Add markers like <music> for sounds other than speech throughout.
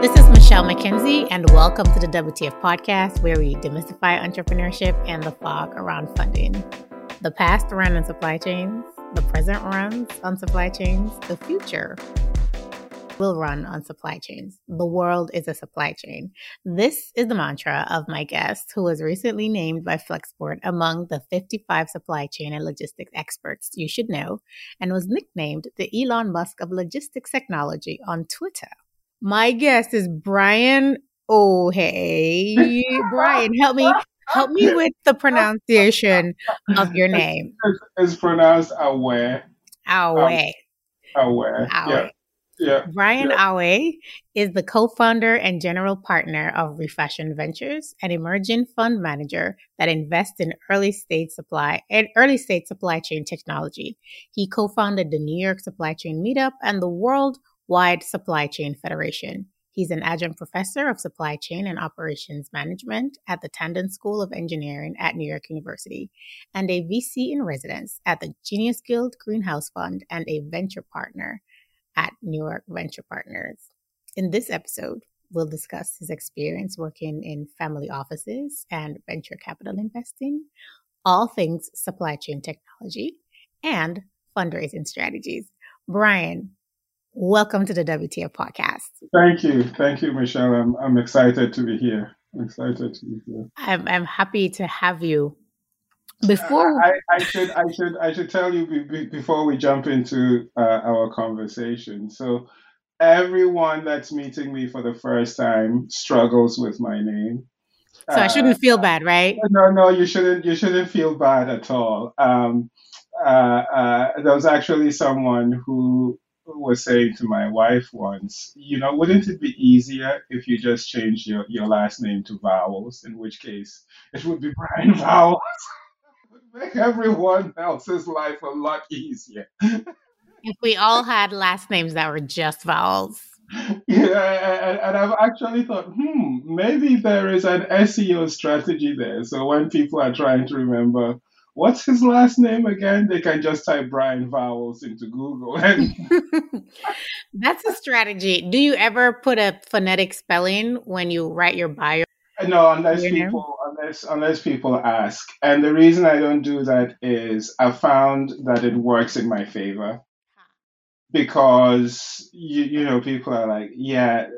This is Michelle McKenzie, and welcome to the WTF podcast, where we demystify entrepreneurship and the fog around funding. The past ran on supply chains, the present runs on supply chains, the future will run on supply chains. The world is a supply chain. This is the mantra of my guest, who was recently named by Flexport among the 55 supply chain and logistics experts you should know, and was nicknamed the Elon Musk of logistics technology on Twitter. My guest is Brian Oh, hey, <laughs> Brian, help me help me with the pronunciation of your name. <laughs> It's, pronounced Awe. Awe. Um, Awe. Yeah. Yeah. Brian yeah. Awe is the co-founder and general partner of Refashiond Ventures, an emerging fund manager that invests in early stage supply and early stage supply chain technology. He co-founded the New York Supply Chain Meetup and the Worldwide Supply Chain Federation. He's an adjunct professor of supply chain and operations management at the Tandon School of Engineering at New York University and a VC in residence at the Genius Guild Greenhouse Fund and a venture partner at Newark Venture Partners. In this episode, we'll discuss his experience working in family offices and venture capital investing, all things supply chain technology, and fundraising strategies. Brian, welcome to the WTF podcast. Thank you. Thank you, Michelle. I'm, I'm excited to be here. I'm excited to be here. I'm, I'm happy to have you before I, I, should I should I should tell you be, be, before we jump into uh, our conversation. So everyone that's meeting me for the first time struggles with my name. So uh, I shouldn't feel bad, right? No, no, you shouldn't. You shouldn't feel bad at all. Um, uh, uh there was actually someone who was saying to my wife once, you know, wouldn't it be easier if you just changed your, your last name to vowels? In which case, it would be <laughs> Brian Vowels make everyone else's life a lot easier. if we all had last names that were just vowels. Yeah, and, and, I've actually thought, hmm, maybe there is an SEO strategy there. So when people are trying to remember what's his last name again, they can just type Brian Vowels into Google. And <laughs> <laughs> That's a strategy. Do you ever put a phonetic spelling when you write your bio? No, unless people unless unless people ask. And the reason I don't do that is I found that it works in my favor because you you know people are like, yeah,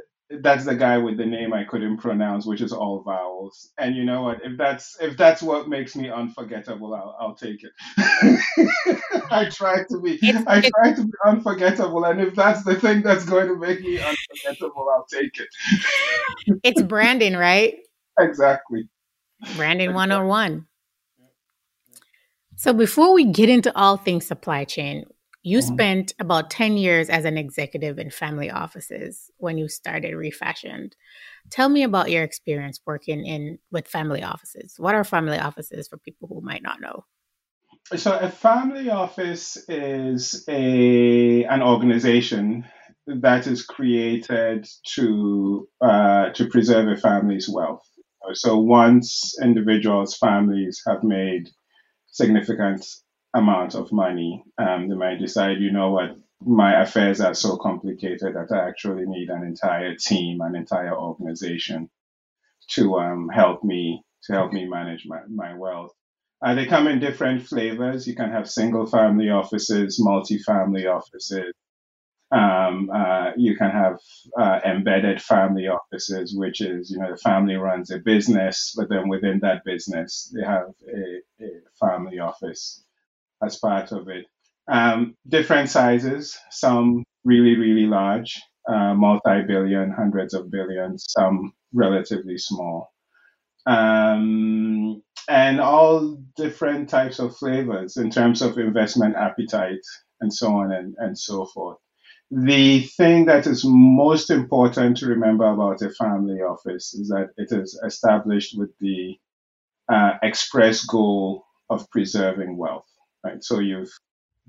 that's the guy with the name I couldn't pronounce, which is all vowels. And you know what? If that's if that's what makes me unforgettable, I'll I'll take it. <laughs> I try to be I try to be unforgettable, and if that's the thing that's going to make me unforgettable, I'll take it. <laughs> it's branding, right? Exactly. Branding 101. So before we get into all things supply chain, you mm-hmm. spent about 10 years as an executive in family offices when you started Refashiond. Tell me about your experience working in with family offices. What are family offices for people who might not know? So a family office is a an organization that is created to uh, to preserve a family's wealth. So once individuals, families have made significant amount of money, um, they might decide, you know what, my affairs are so complicated that I actually need an entire team, an entire organization to um, help me to help me manage my, my wealth. Uh, they come in different flavors. You can have single family offices, multi-family offices, um, uh, you can have uh, embedded family offices, which is, you know, the family runs a business, but then within that business, they have a, a family office as part of it. Um, different sizes, some really, really large, uh, multi billion, hundreds of billions, some relatively small. Um, and all different types of flavors in terms of investment appetite and so on and, and so forth the thing that is most important to remember about a family office is that it is established with the uh, express goal of preserving wealth. Right, so you've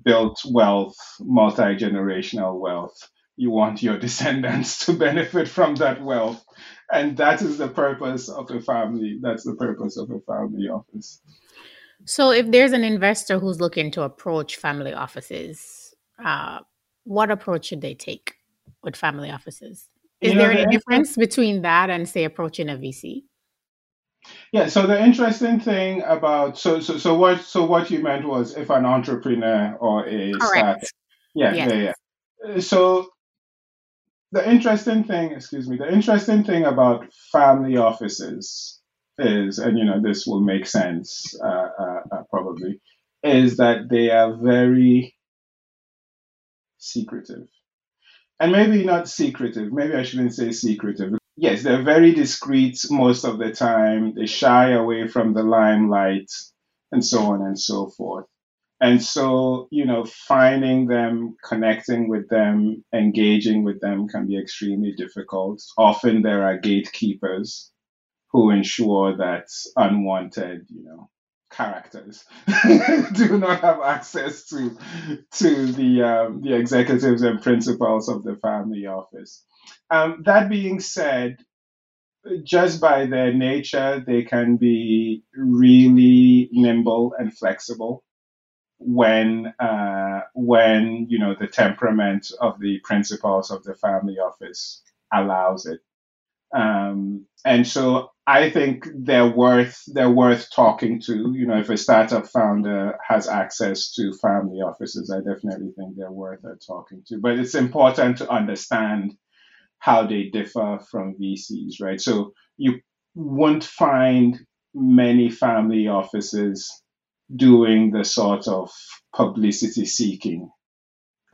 built wealth, multi generational wealth. You want your <laughs> descendants to benefit from that wealth, and that is the purpose of a family. That's the purpose of a family office. So, if there's an investor who's looking to approach family offices, uh, what approach should they take with family offices? Is you know, there any difference between that and say approaching a VC? Yeah. So the interesting thing about so so so what so what you meant was if an entrepreneur or a Correct. Yeah, yes. yeah, yeah. So the interesting thing, excuse me, the interesting thing about family offices is, and you know, this will make sense uh, uh, uh, probably, is that they are very secretive. And maybe not secretive, maybe I shouldn't say secretive. Yes, they're very discreet most of the time. They shy away from the limelight and so on and so forth. And so, you know, finding them, connecting with them, engaging with them can be extremely difficult. Often there are gatekeepers who ensure that unwanted, you know, characters <laughs> do not have access to to the um, the executives and principals of the family office. Um, that being said, just by their nature, they can be really nimble and flexible when uh, when you know the temperament of the principals of the family office allows it. Um, and so I think they're worth they're worth talking to. You know, if a startup founder has access to family offices, I definitely think they're worth talking to. But it's important to understand how they differ from VCs, right? So you won't find many family offices doing the sort of publicity seeking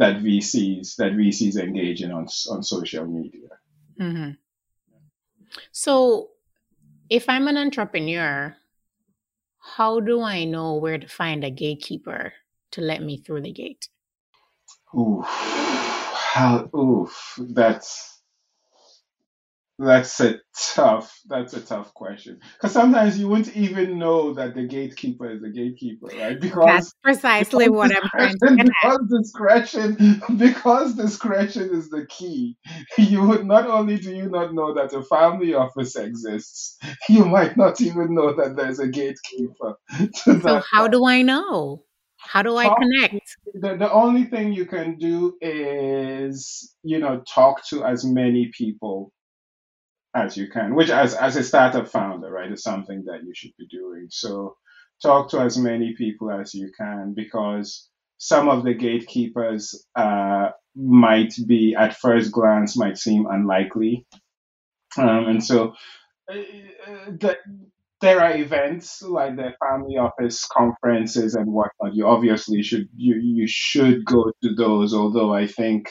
that VCs that VCs engage in on on social media. Mm-hmm. So, if I'm an entrepreneur, how do I know where to find a gatekeeper to let me through the gate? Oof, how, oof, that's that's a tough. That's a tough question because sometimes you wouldn't even know that the gatekeeper is the gatekeeper, right? Because that's precisely because what I'm <laughs> trying to get Because discretion, because discretion is the key. You would not only do you not know that a family office exists, you might not even know that there's a gatekeeper. so how do I know? How do I talk, connect? The, the only thing you can do is, you know, talk to as many people as you can, which as, as a startup founder, right, is something that you should be doing. So talk to as many people as you can because some of the gatekeepers uh, might be at first glance might seem unlikely. Um, and so uh, the, there are events like the family office conferences and whatnot. You obviously should you you should go to those. Although I think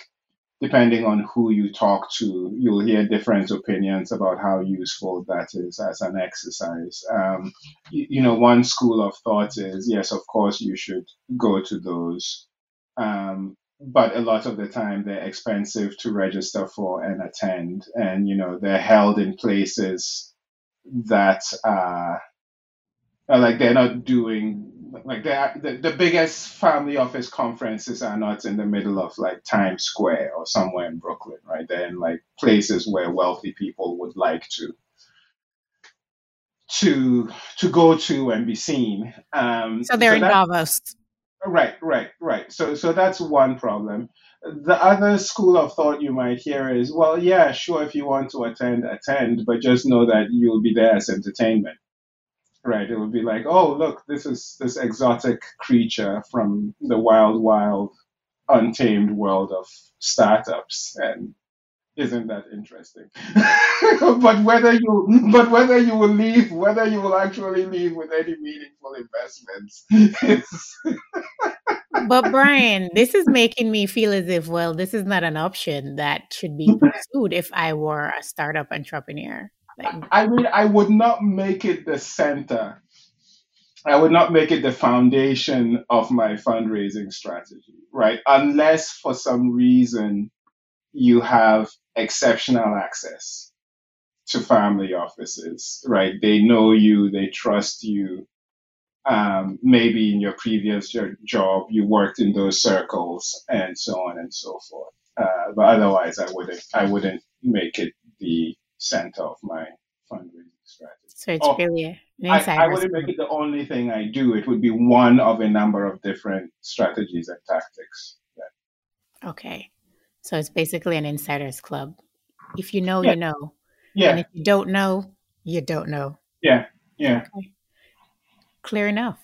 depending on who you talk to, you'll hear different opinions about how useful that is as an exercise. Um, you, you, know, one school of thought is yes, of course, you should go to those. Um, but a lot of the time they're expensive to register for and attend. And, you know, they're held in places that are like they're not doing like the, the biggest family office conferences are not in the middle of like Times Square or somewhere in Brooklyn, right? They're in like places where wealthy people would like to to to go to and be seen. Um, so they're so in that, Davos. Right, right, right. So so that's one problem. The other school of thought you might hear is, well, yeah, sure, if you want to attend, attend, but just know that you'll be there as entertainment right? It would be like, oh, look, this is this exotic creature from the wild, wild, untamed world of startups, and isn't that interesting? <laughs> but whether you, but whether you will leave, whether you will actually leave with any meaningful investments, but Brian, this is making me feel as if, well, this is not an option that should be pursued if I were a startup entrepreneur. I mean, I would not make it the center. I would not make it the foundation of my fundraising strategy, right? Unless for some reason you have exceptional access to family offices, right? They know you, they trust you. Um, maybe in your previous job you worked in those circles, and so on and so forth. Uh, but otherwise, I wouldn't. I wouldn't make it the center of my fundraising strategy. So it's oh, really I, I wouldn't make it the only thing I do. It would be one of a number of different strategies and tactics. Okay. So it's basically an insiders club. If you know, yeah. you know. Yeah. And if you don't know, you don't know. Yeah. Yeah. Okay. Clear enough.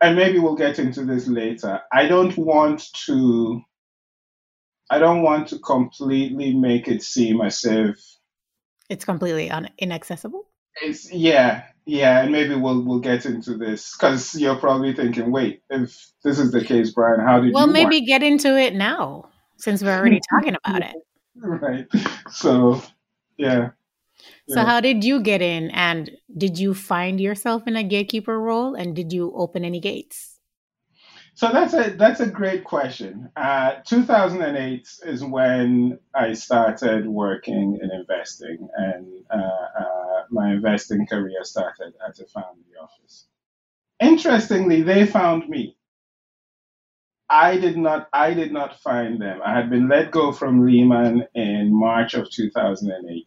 And maybe we'll get into this later. I don't want to I don't want to completely make it seem as if it's completely un- inaccessible. It's yeah, yeah, and maybe we'll we'll get into this because you're probably thinking, wait, if this is the case, Brian, how did you well, maybe want- get into it now since we're already <laughs> talking about it. Right. So, yeah. So, yeah. how did you get in, and did you find yourself in a gatekeeper role, and did you open any gates? So that's a that's a great question. Uh, 2008 is when I started working in investing, and uh, uh, my investing career started at a family office. Interestingly, they found me. I did not I did not find them. I had been let go from Lehman in March of 2008.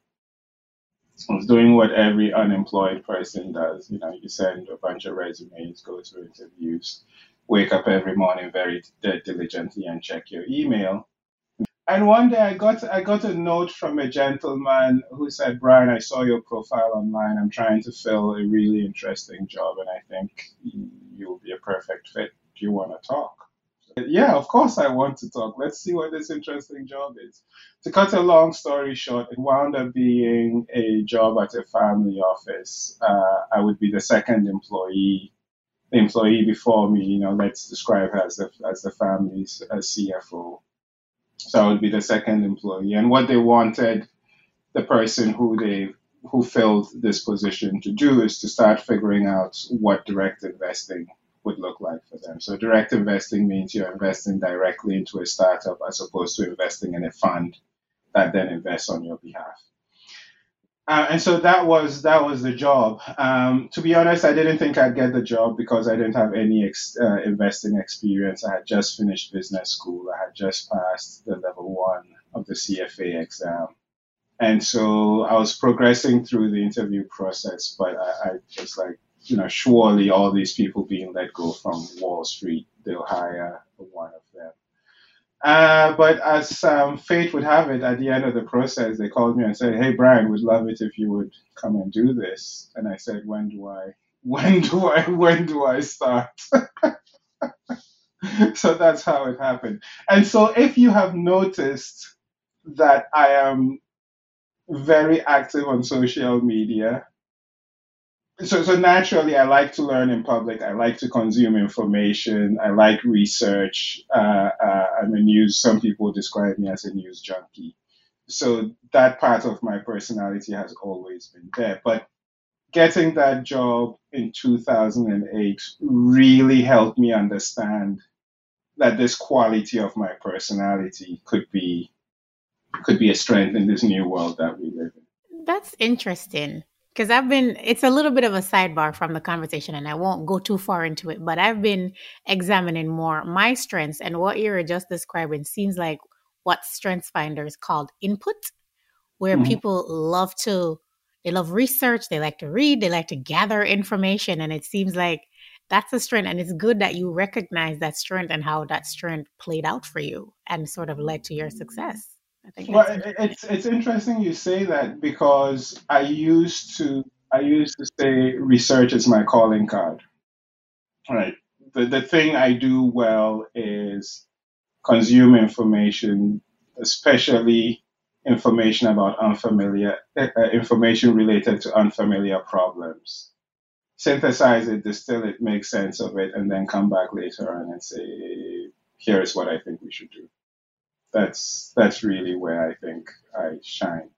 I was doing what every unemployed person does. You know, you send a bunch of resumes, go to interviews wake up every morning very diligently and check your email. And one day I got I got a note from a gentleman who said, "Brian, I saw your profile online. I'm trying to fill a really interesting job, and I think you'll be a perfect fit. Do you want to talk?" Yeah, of course I want to talk. Let's see what this interesting job is. To cut a long story short, it wound up being a job at a family office. Uh, I would be the second employee employee before me, you know, let's describe her as the, as the family's uh, as CFO. So I would be the second employee. And what they wanted the person who they who filled this position to do is to start figuring out what direct investing would look like for them. So direct investing means you're investing directly into a startup as opposed to investing in a fund that then invests on your behalf. Uh, and so that was that was the job. Um, to be honest, I didn't think I'd get the job because I didn't have any ex- uh, investing experience. I had just finished business school. I had just passed the level one of the CFA exam, and so I was progressing through the interview process. But I, I was like, you know, surely all these people being let go from Wall Street, they'll hire one of. Uh, but as um, fate would have it, at the end of the process, they called me and said, "Hey, Brian, we'd love it if you would come and do this." And I said, "When do I? <laughs> When do I? When do I start?" <laughs> so that's how it happened. And so, if you have noticed that I am very active on social media, so so naturally i like to learn in public. I like to consume information. I like research. Uh, uh, i'm a news some people describe me as a news junkie. So that part of my personality has always been there. But getting that job in 2008 really helped me understand that this quality of my personality could be could be a strength in this new world that we live in. That's interesting because I've been, it's a little bit of a sidebar from the conversation and I won't go too far into it, but I've been examining more my strengths and what you're just describing seems like what Strengths Finders called input, where mm-hmm. people love to, they love research, they like to read, they like to gather information. And it seems like that's a strength. And it's good that you recognize that strength and how that strength played out for you and sort of led to your success. I think well, it's it's interesting you say that because I used to I used to say research is my calling card. Right. The the thing I do well is consume information, especially information about unfamiliar uh, information related to unfamiliar problems. Synthesize it, distill it, make sense of it, and then come back later on and say, here is what I think we should do that's that's really where I think I shine.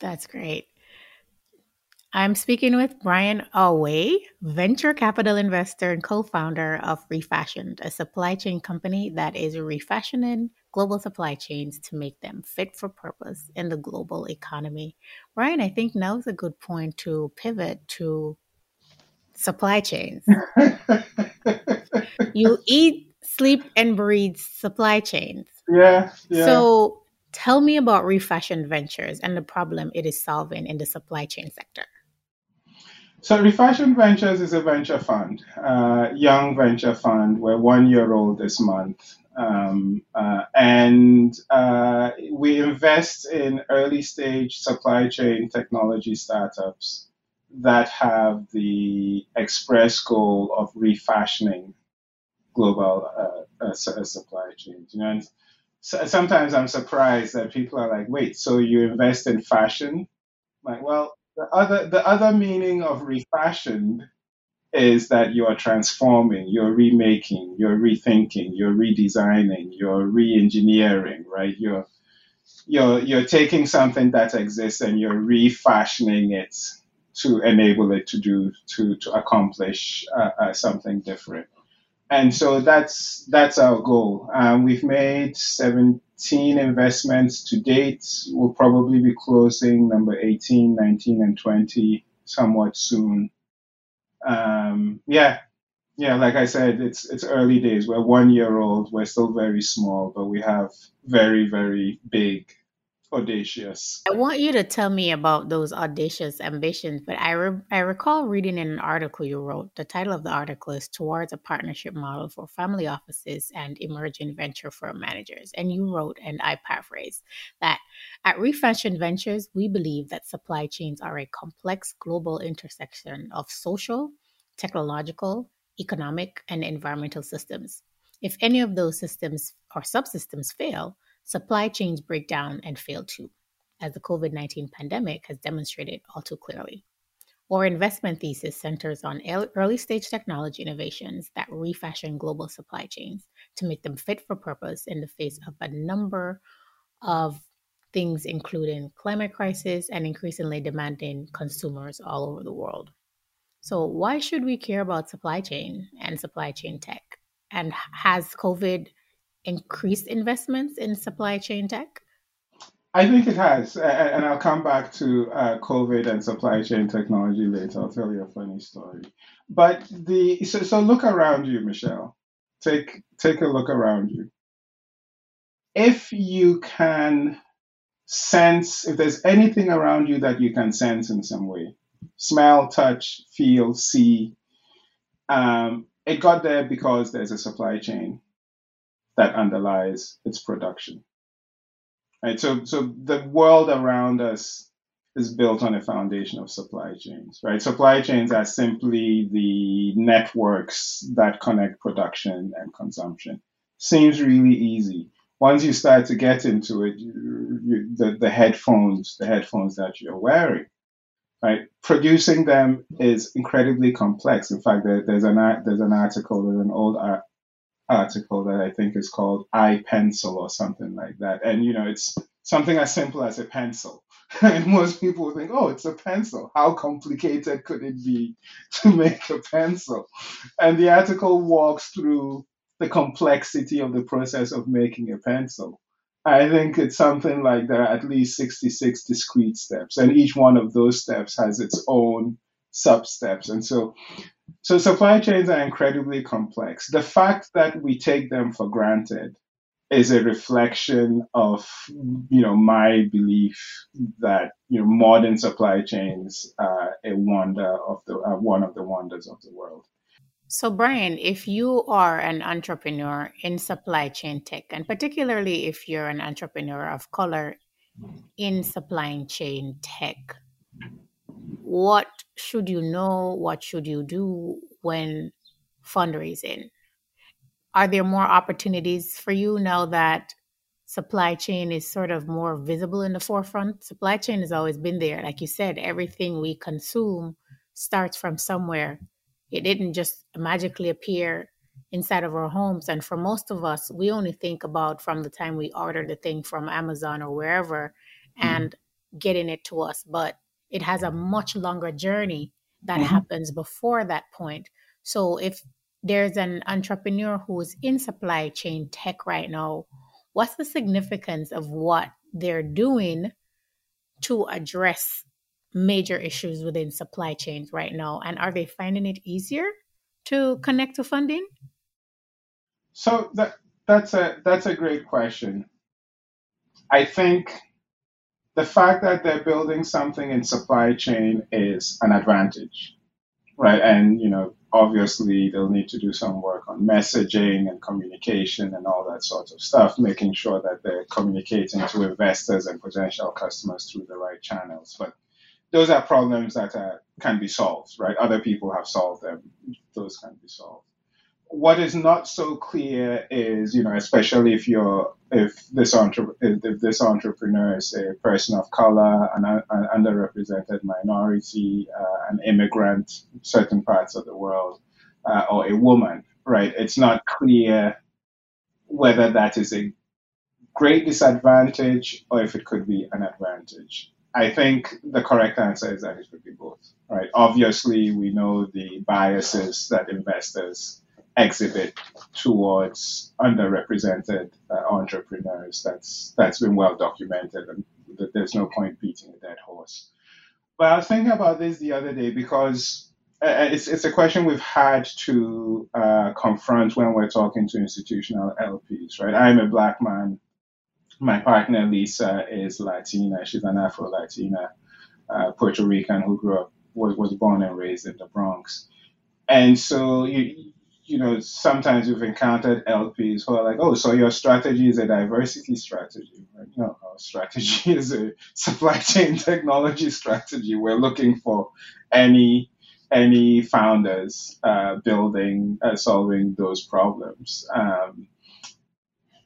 That's great. I'm speaking with Brian Aoaeh, venture capital investor and co-founder of Refashiond, a supply chain company that is refashioning global supply chains to make them fit for purpose in the global economy. Brian, I think now is a good point to pivot to supply chains. <laughs> you eat, sleep, and breathe supply chains. Yeah, yeah. So tell me about Refashiond Ventures and the problem it is solving in the supply chain sector. So Refashiond Ventures is a venture fund, uh, young venture fund. We're one year old this month. Um, uh, and uh, we invest in early stage supply chain technology startups that have the express goal of refashioning global uh, uh, supply chains. You know, so, sometimes I'm surprised that people are like, "Wait, so you invest in fashion?" Like, well, the other the other meaning of refashioned is that you are transforming, you're remaking, you're rethinking, you're redesigning, you're re-engineering, right? You're you're you're taking something that exists and you're refashioning it to enable it to do to to accomplish uh, uh, something different. And so that's that's our goal. Um, we've made 17 investments to date. We'll probably be closing number 18, 19, and 20 somewhat soon um, yeah, yeah, like I said, it's it's early days. We're one year old. We're still very small, but we have very very big, audacious. I want you to tell me about those audacious ambitions. But I re- I recall reading in an article you wrote. The title of the article is "Towards a Partnership Model for Family Offices and Emerging Venture Firm Managers," and you wrote, and I paraphrase that. At Refashiond Ventures, we believe that supply chains are a complex global intersection of social, technological, economic, and environmental systems. If any of those systems or subsystems fail, supply chains break down and fail too, as the COVID 19 pandemic has demonstrated all too clearly. Our investment thesis centers on early stage technology innovations that refashion global supply chains to make them fit for purpose in the face of a number of things including climate crisis and increasingly demanding consumers all over the world. So, why should we care about supply chain and supply chain tech? And has COVID increased investments in supply chain tech? I think it has, and I'll come back to uh, COVID and supply chain technology later. I'll tell you a funny story. But the so, so look around you, Michelle. Take take a look around you. If you can sense, if there's anything around you that you can sense in some way, smell, touch, feel, see, um, it got there because there's a supply chain that underlies its production. Right. So, so the world around us is built on a foundation of supply chains. Right. Supply chains are simply the networks that connect production and consumption. Seems really easy once you start to get into it, you, you, the, the headphones, the headphones that you're wearing, right? Producing them is incredibly complex. In fact, there, there's an there's an article, there's an old article that I think is called I Pencil or something like that, and you know, it's something as simple as a pencil. <laughs> and most people think, oh, it's a pencil. How complicated could it be <laughs> to make a pencil? And the article walks through the complexity of the process of making a pencil. I think it's something like there are at least 66 discrete steps, and each one of those steps has its own sub steps. And so, so supply chains are incredibly complex. The fact that we take them for granted is a reflection of, you know, my belief that you know modern supply chains are a wonder of the one of the wonders of the world. So, Brian, if you are an entrepreneur in supply chain tech, and particularly if you're an entrepreneur of color in supply chain tech, what should you know? What should you do when fundraising? Are there more opportunities for you now that supply chain is sort of more visible in the forefront? Supply chain has always been there. Like you said, everything we consume starts from somewhere it didn't just magically appear inside of our homes. And for most of us, we only think about from the time we order the thing from Amazon or wherever mm-hmm. and getting it to us. But it has a much longer journey that mm-hmm. happens before that point. So if there's an entrepreneur who is in supply chain tech right now, what's the significance of what they're doing to address major issues within supply chains right now? And are they finding it easier to connect to funding? So that that's a that's a great question. I think the fact that they're building something in supply chain is an advantage. right? And you know, obviously they'll need to do some work on messaging and communication and all that sort of stuff, making sure that they're communicating to investors and potential customers through the right channels. But those are problems that uh, can be solved, right? Other people have solved them; those can be solved what is not so clear is, you know, especially if you're if this if this entrepreneur is a person of color, an, an underrepresented minority, uh, an immigrant, certain parts of the world, uh, or a woman, right? It's not clear whether that is a great disadvantage or if it could be an advantage. I think the correct answer is that it could be both, right? Obviously, we know the biases that investors exhibit towards underrepresented uh, entrepreneurs. That's that's been well documented, and there's no point beating a dead horse. But I was thinking about this the other day because uh, uh, it's it's a question we've had to uh, confront when we're talking to institutional LPs, right? I'm a black man. My partner Lisa is Latina. She's an Afro Latina uh, Puerto Rican who grew up was was born and raised in the Bronx. And so you, you know, sometimes we've encountered LPs who are like, oh, so your strategy is a diversity strategy. Right? No, our strategy <laughs> is a supply chain <laughs> technology strategy. We're looking for any any founders uh, building uh, solving those problems. Um,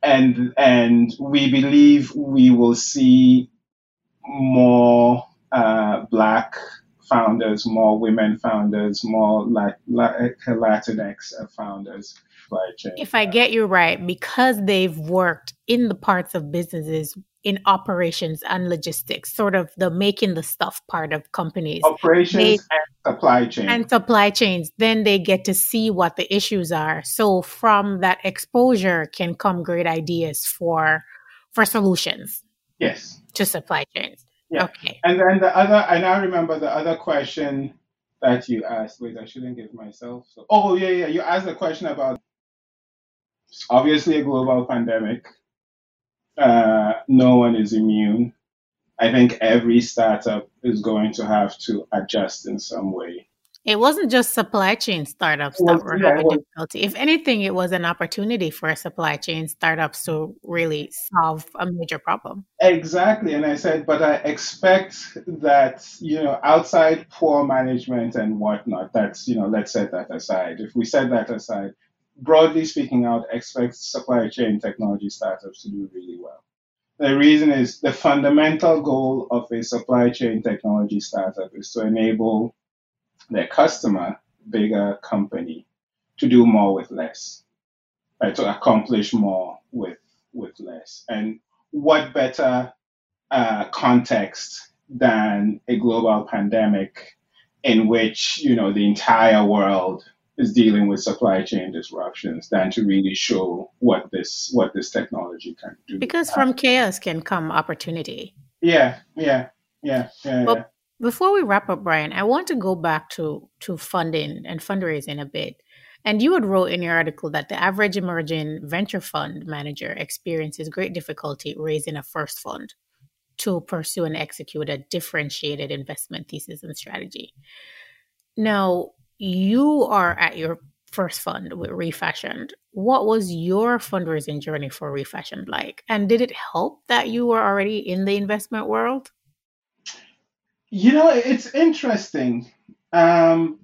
and and we believe we will see more uh, black founders, more women founders, more like Latinx founders. If I get you right, because they've worked in the parts of businesses in operations and logistics, sort of the making the stuff part of companies. Operations they, and supply chain. And supply chains, then they get to see what the issues are. So from that exposure can come great ideas for for solutions. Yes. To supply chains. Yeah. Okay. And then the other, and I now remember the other question that you asked. Wait, I shouldn't give myself. So, oh yeah, yeah. You asked a question about obviously a global pandemic. Uh, no one is immune. I think every startup is going to have to adjust in some way. It wasn't just supply chain startups that were yeah, having difficulty. If anything, it was an opportunity for supply chain startups to really solve a major problem. Exactly. And I said, but I expect that, you know, outside poor management and whatnot, that's, you know, let's set that aside. If we set that aside, broadly speaking, I would expect supply chain technology startups to do really well. The reason is the fundamental goal of a supply chain technology startup is to enable their customer, bigger company, to do more with less, right? To accomplish more with with less. And what better uh, context than a global pandemic in which you know the entire world is dealing with supply chain disruptions than to really show what this what this technology can do. Because from uh, chaos can come opportunity. Yeah, yeah, yeah, yeah. Well, yeah. Before we wrap up, Brian, I want to go back to to funding and fundraising a bit. And you had wrote in your article that the average emerging venture fund manager experiences great difficulty raising a first fund to pursue and execute a differentiated investment thesis and strategy. Now, you are at your first fund with Refashiond. What was your fundraising journey for Refashiond like? And did it help that you were already in the investment world? You know, it's interesting. Um,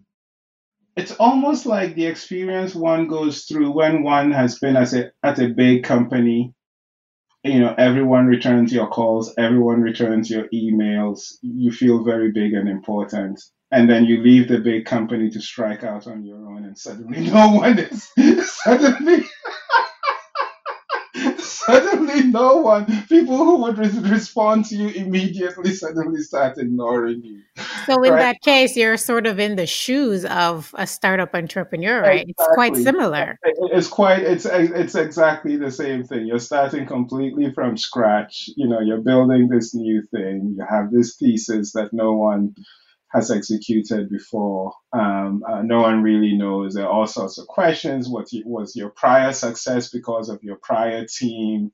it's almost like the experience one goes through when one has been as a, at a big company. You know, everyone returns your calls, everyone returns your emails. You feel very big and important. And then you leave the big company to strike out on your own, and suddenly <laughs> no one is. suddenly suddenly no one, people who would re- respond to you immediately suddenly start ignoring you. So in right? that case, you're sort of in the shoes of a startup entrepreneur, right? Exactly. It's quite similar. It's quite, it's, it's exactly the same thing. You're starting completely from scratch. You know, you're building this new thing. You have this thesis that no one has executed before. Um, uh, no one really knows. There are all sorts of questions. What was your prior success because of your prior team,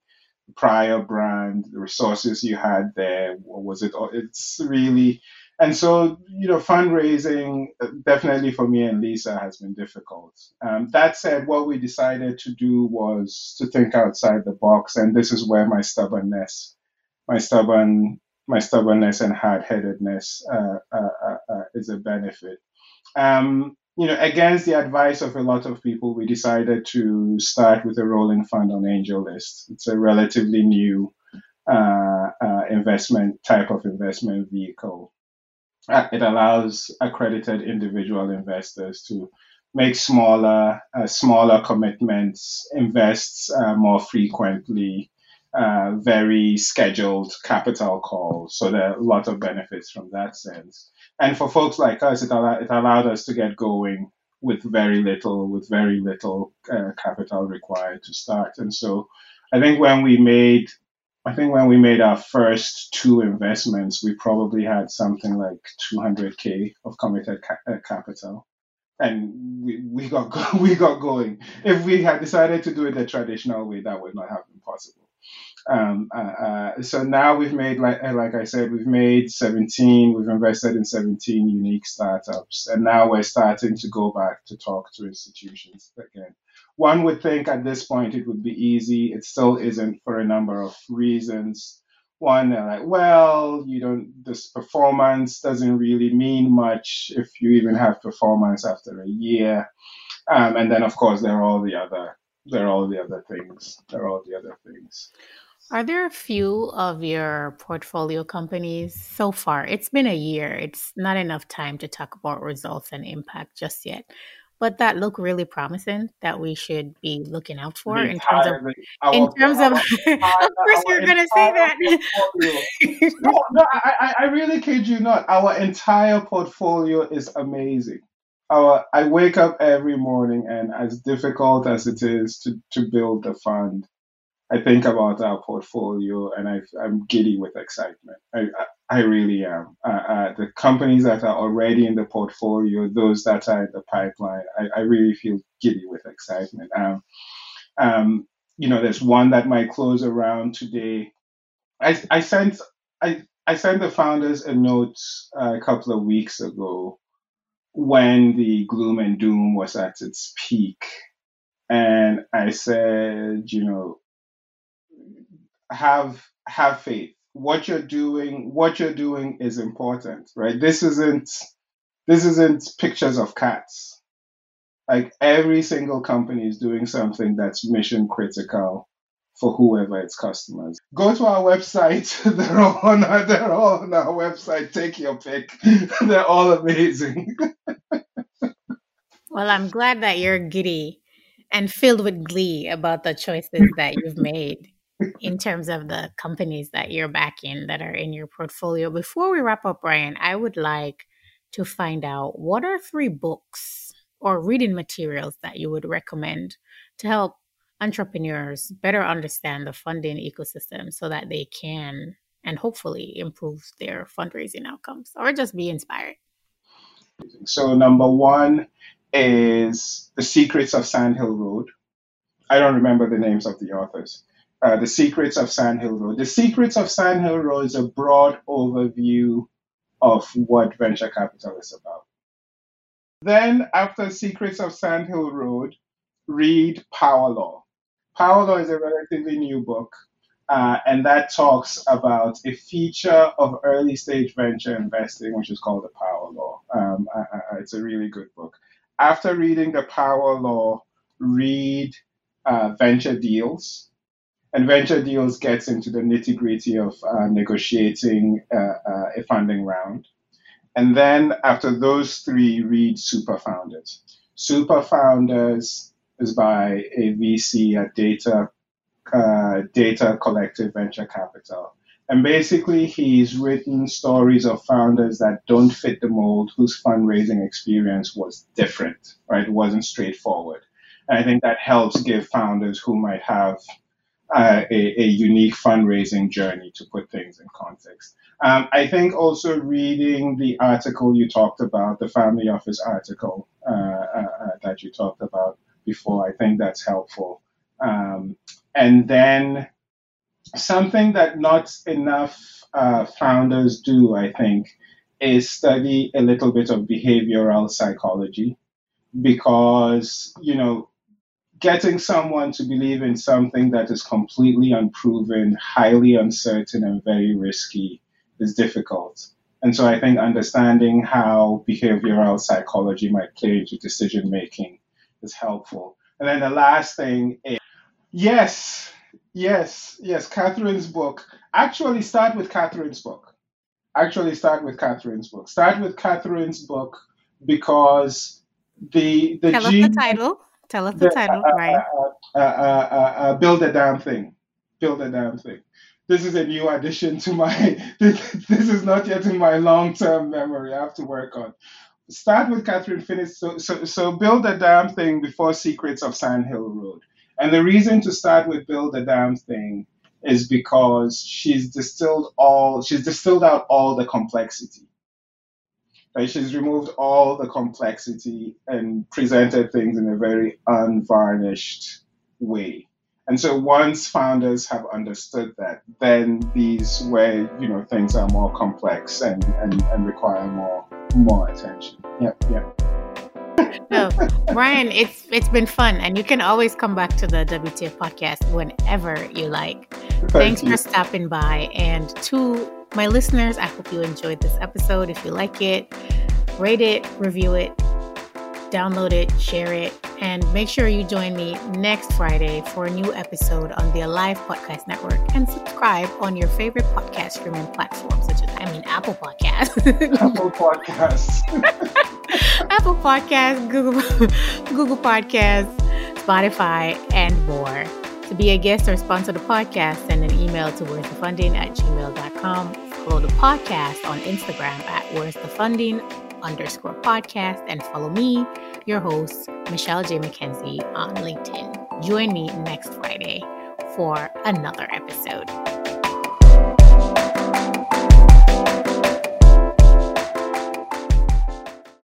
prior brand, the resources you had there? Was it? It's really, and so, you know, fundraising uh, definitely for me and Lisa has been difficult. Um, that said, what we decided to do was to think outside the box, and this is where my stubbornness, my stubborn, my stubbornness and hard-headedness uh, uh, uh, uh is a benefit. Um, you know, against the advice of a lot of people, we decided to start with a rolling fund on AngelList. It's a relatively new uh, uh, investment type of investment vehicle. Uh, it allows accredited individual investors to make smaller, smaller commitments, invest more frequently, uh, very scheduled capital calls. So there are a lot of benefits from that sense. And for folks like us, it, al- it allowed us to get going with very little, with very little uh, capital required to start. And so I think when we made I think when we made our first two investments, we probably had something like 200k of committed ca- uh, capital, and we, we got <laughs> we got going. If we had decided to do it the traditional way, that would not have been possible. Um, uh, uh, so now we've made, like, uh, like I said, we've made 17, we've invested in 17 unique startups, and now we're starting to go back to talk to institutions again. One would think at this point it would be easy. It still isn't for a number of reasons. One, they're like, well, you don't, this performance doesn't really mean much if you even have performance after a year. Um, and then, of course, there are all the other, there are all the other things. There are all the other things. Are there a few of your portfolio companies so far? It's been a year. It's not enough time to talk about results and impact just yet, but that look really promising that we should be looking out for in terms of our, in terms our, of of course you're going to say that no no I, I really kid you not our entire portfolio is amazing i wake up every morning and as difficult as it is to to build the fund I think about our portfolio and I, am giddy with excitement. I, I, I really am. Uh, uh, the companies that are already in the portfolio, those that are in the pipeline, I, I really feel giddy with excitement. Um, um, you know, there's one that might close around today. I, I sent I, I sent the founders a note uh, a couple of weeks ago when the gloom and doom was at its peak. And I said, you know, have have faith. What you're doing, what you're doing is important, right? This isn't this isn't pictures of cats. Like every single company is doing something that's mission critical for whoever its customers. Go to our website. <laughs> They're all on our, they're all on our website. Take your pick. <laughs> they're all amazing. <laughs> well, I'm glad that you're giddy and filled with glee about the choices that you've made in terms of the companies that you're backing that are in your portfolio. Before we wrap up, Brian, I would like to find out what are three books or reading materials that you would recommend to help entrepreneurs better understand the funding ecosystem so that they can and hopefully improve their fundraising outcomes or just be inspired. So, number one is The Secrets of Sandhill Road. I don't remember the names of the authors. Uh, the Secrets of Sandhill Road. The Secrets of Sandhill Road is a broad overview of what venture capital is about. Then, after Secrets of Sandhill Road, read Power Law. Power Law is a relatively new book, uh, and that talks about a feature of early stage venture investing, which is called the Power Law. Um, uh, uh it's a really good book. After reading the Power Law, read uh, Venture Deals and venture deals gets into the nitty gritty of uh, negotiating uh, uh, a funding round. And then after those three, read Super Founders. Super Founders is by a VC at Data uh, Data Collective Venture Capital. And basically, he's written stories of founders that don't fit the mold, whose fundraising experience was different, right? It wasn't straightforward. And I think that helps give founders who might have uh, a, a, unique fundraising journey to put things in context. Um, I think also reading the article you talked about, the family office article uh, uh, uh, that you talked about before, I think that's helpful. Um, and then something that not enough uh, founders do, I think, is study a little bit of behavioral psychology because, you know, getting someone to believe in something that is completely unproven, highly uncertain, and very risky is difficult. And so I think understanding how behavioral psychology might play into decision making is helpful. And then the last thing is yes, yes, yes, Kathryn's book. Actually, start with Kathryn's book. Actually, start with Kathryn's book. Start with Kathryn's book because the the Tell us the title. Tell us the, the title, uh, right? Uh, uh, uh, build a damn thing. Build a damn thing. This is a new addition to my. <laughs> This, this is not yet in my long-term memory. I have to work on. Start with Kathryn Finney. So, so, so build a damn thing before Secrets of Sand Hill Road. And the reason to start with build a damn thing is because she's distilled all. She's distilled out all the complexity Right? She's removed all the complexity and presented things in a very unvarnished way. And so once founders have understood that, then these where you know things are more complex and, and, and require more more attention. Yep, yep. No, Brian, it's it's been fun, and you can always come back to the WTF podcast whenever you like. Thank Thanks you. for stopping by, and to my listeners, I hope you enjoyed this episode. If you like it, rate it, review it, download it, share it, and make sure you join me next Friday for a new episode on the Alive Podcast Network and subscribe on your favorite podcast streaming platform, such as, I mean, Apple Podcasts. Apple Podcasts. <laughs> Apple Podcasts, Google, Google Podcasts, Spotify, and more. To be a guest or sponsor the podcast, send an email to where's the funding at gmail.com. Follow the podcast on Instagram at where's the funding underscore podcast and follow me, your host, Michelle J. McKenzie on LinkedIn. Join me next Friday for another episode.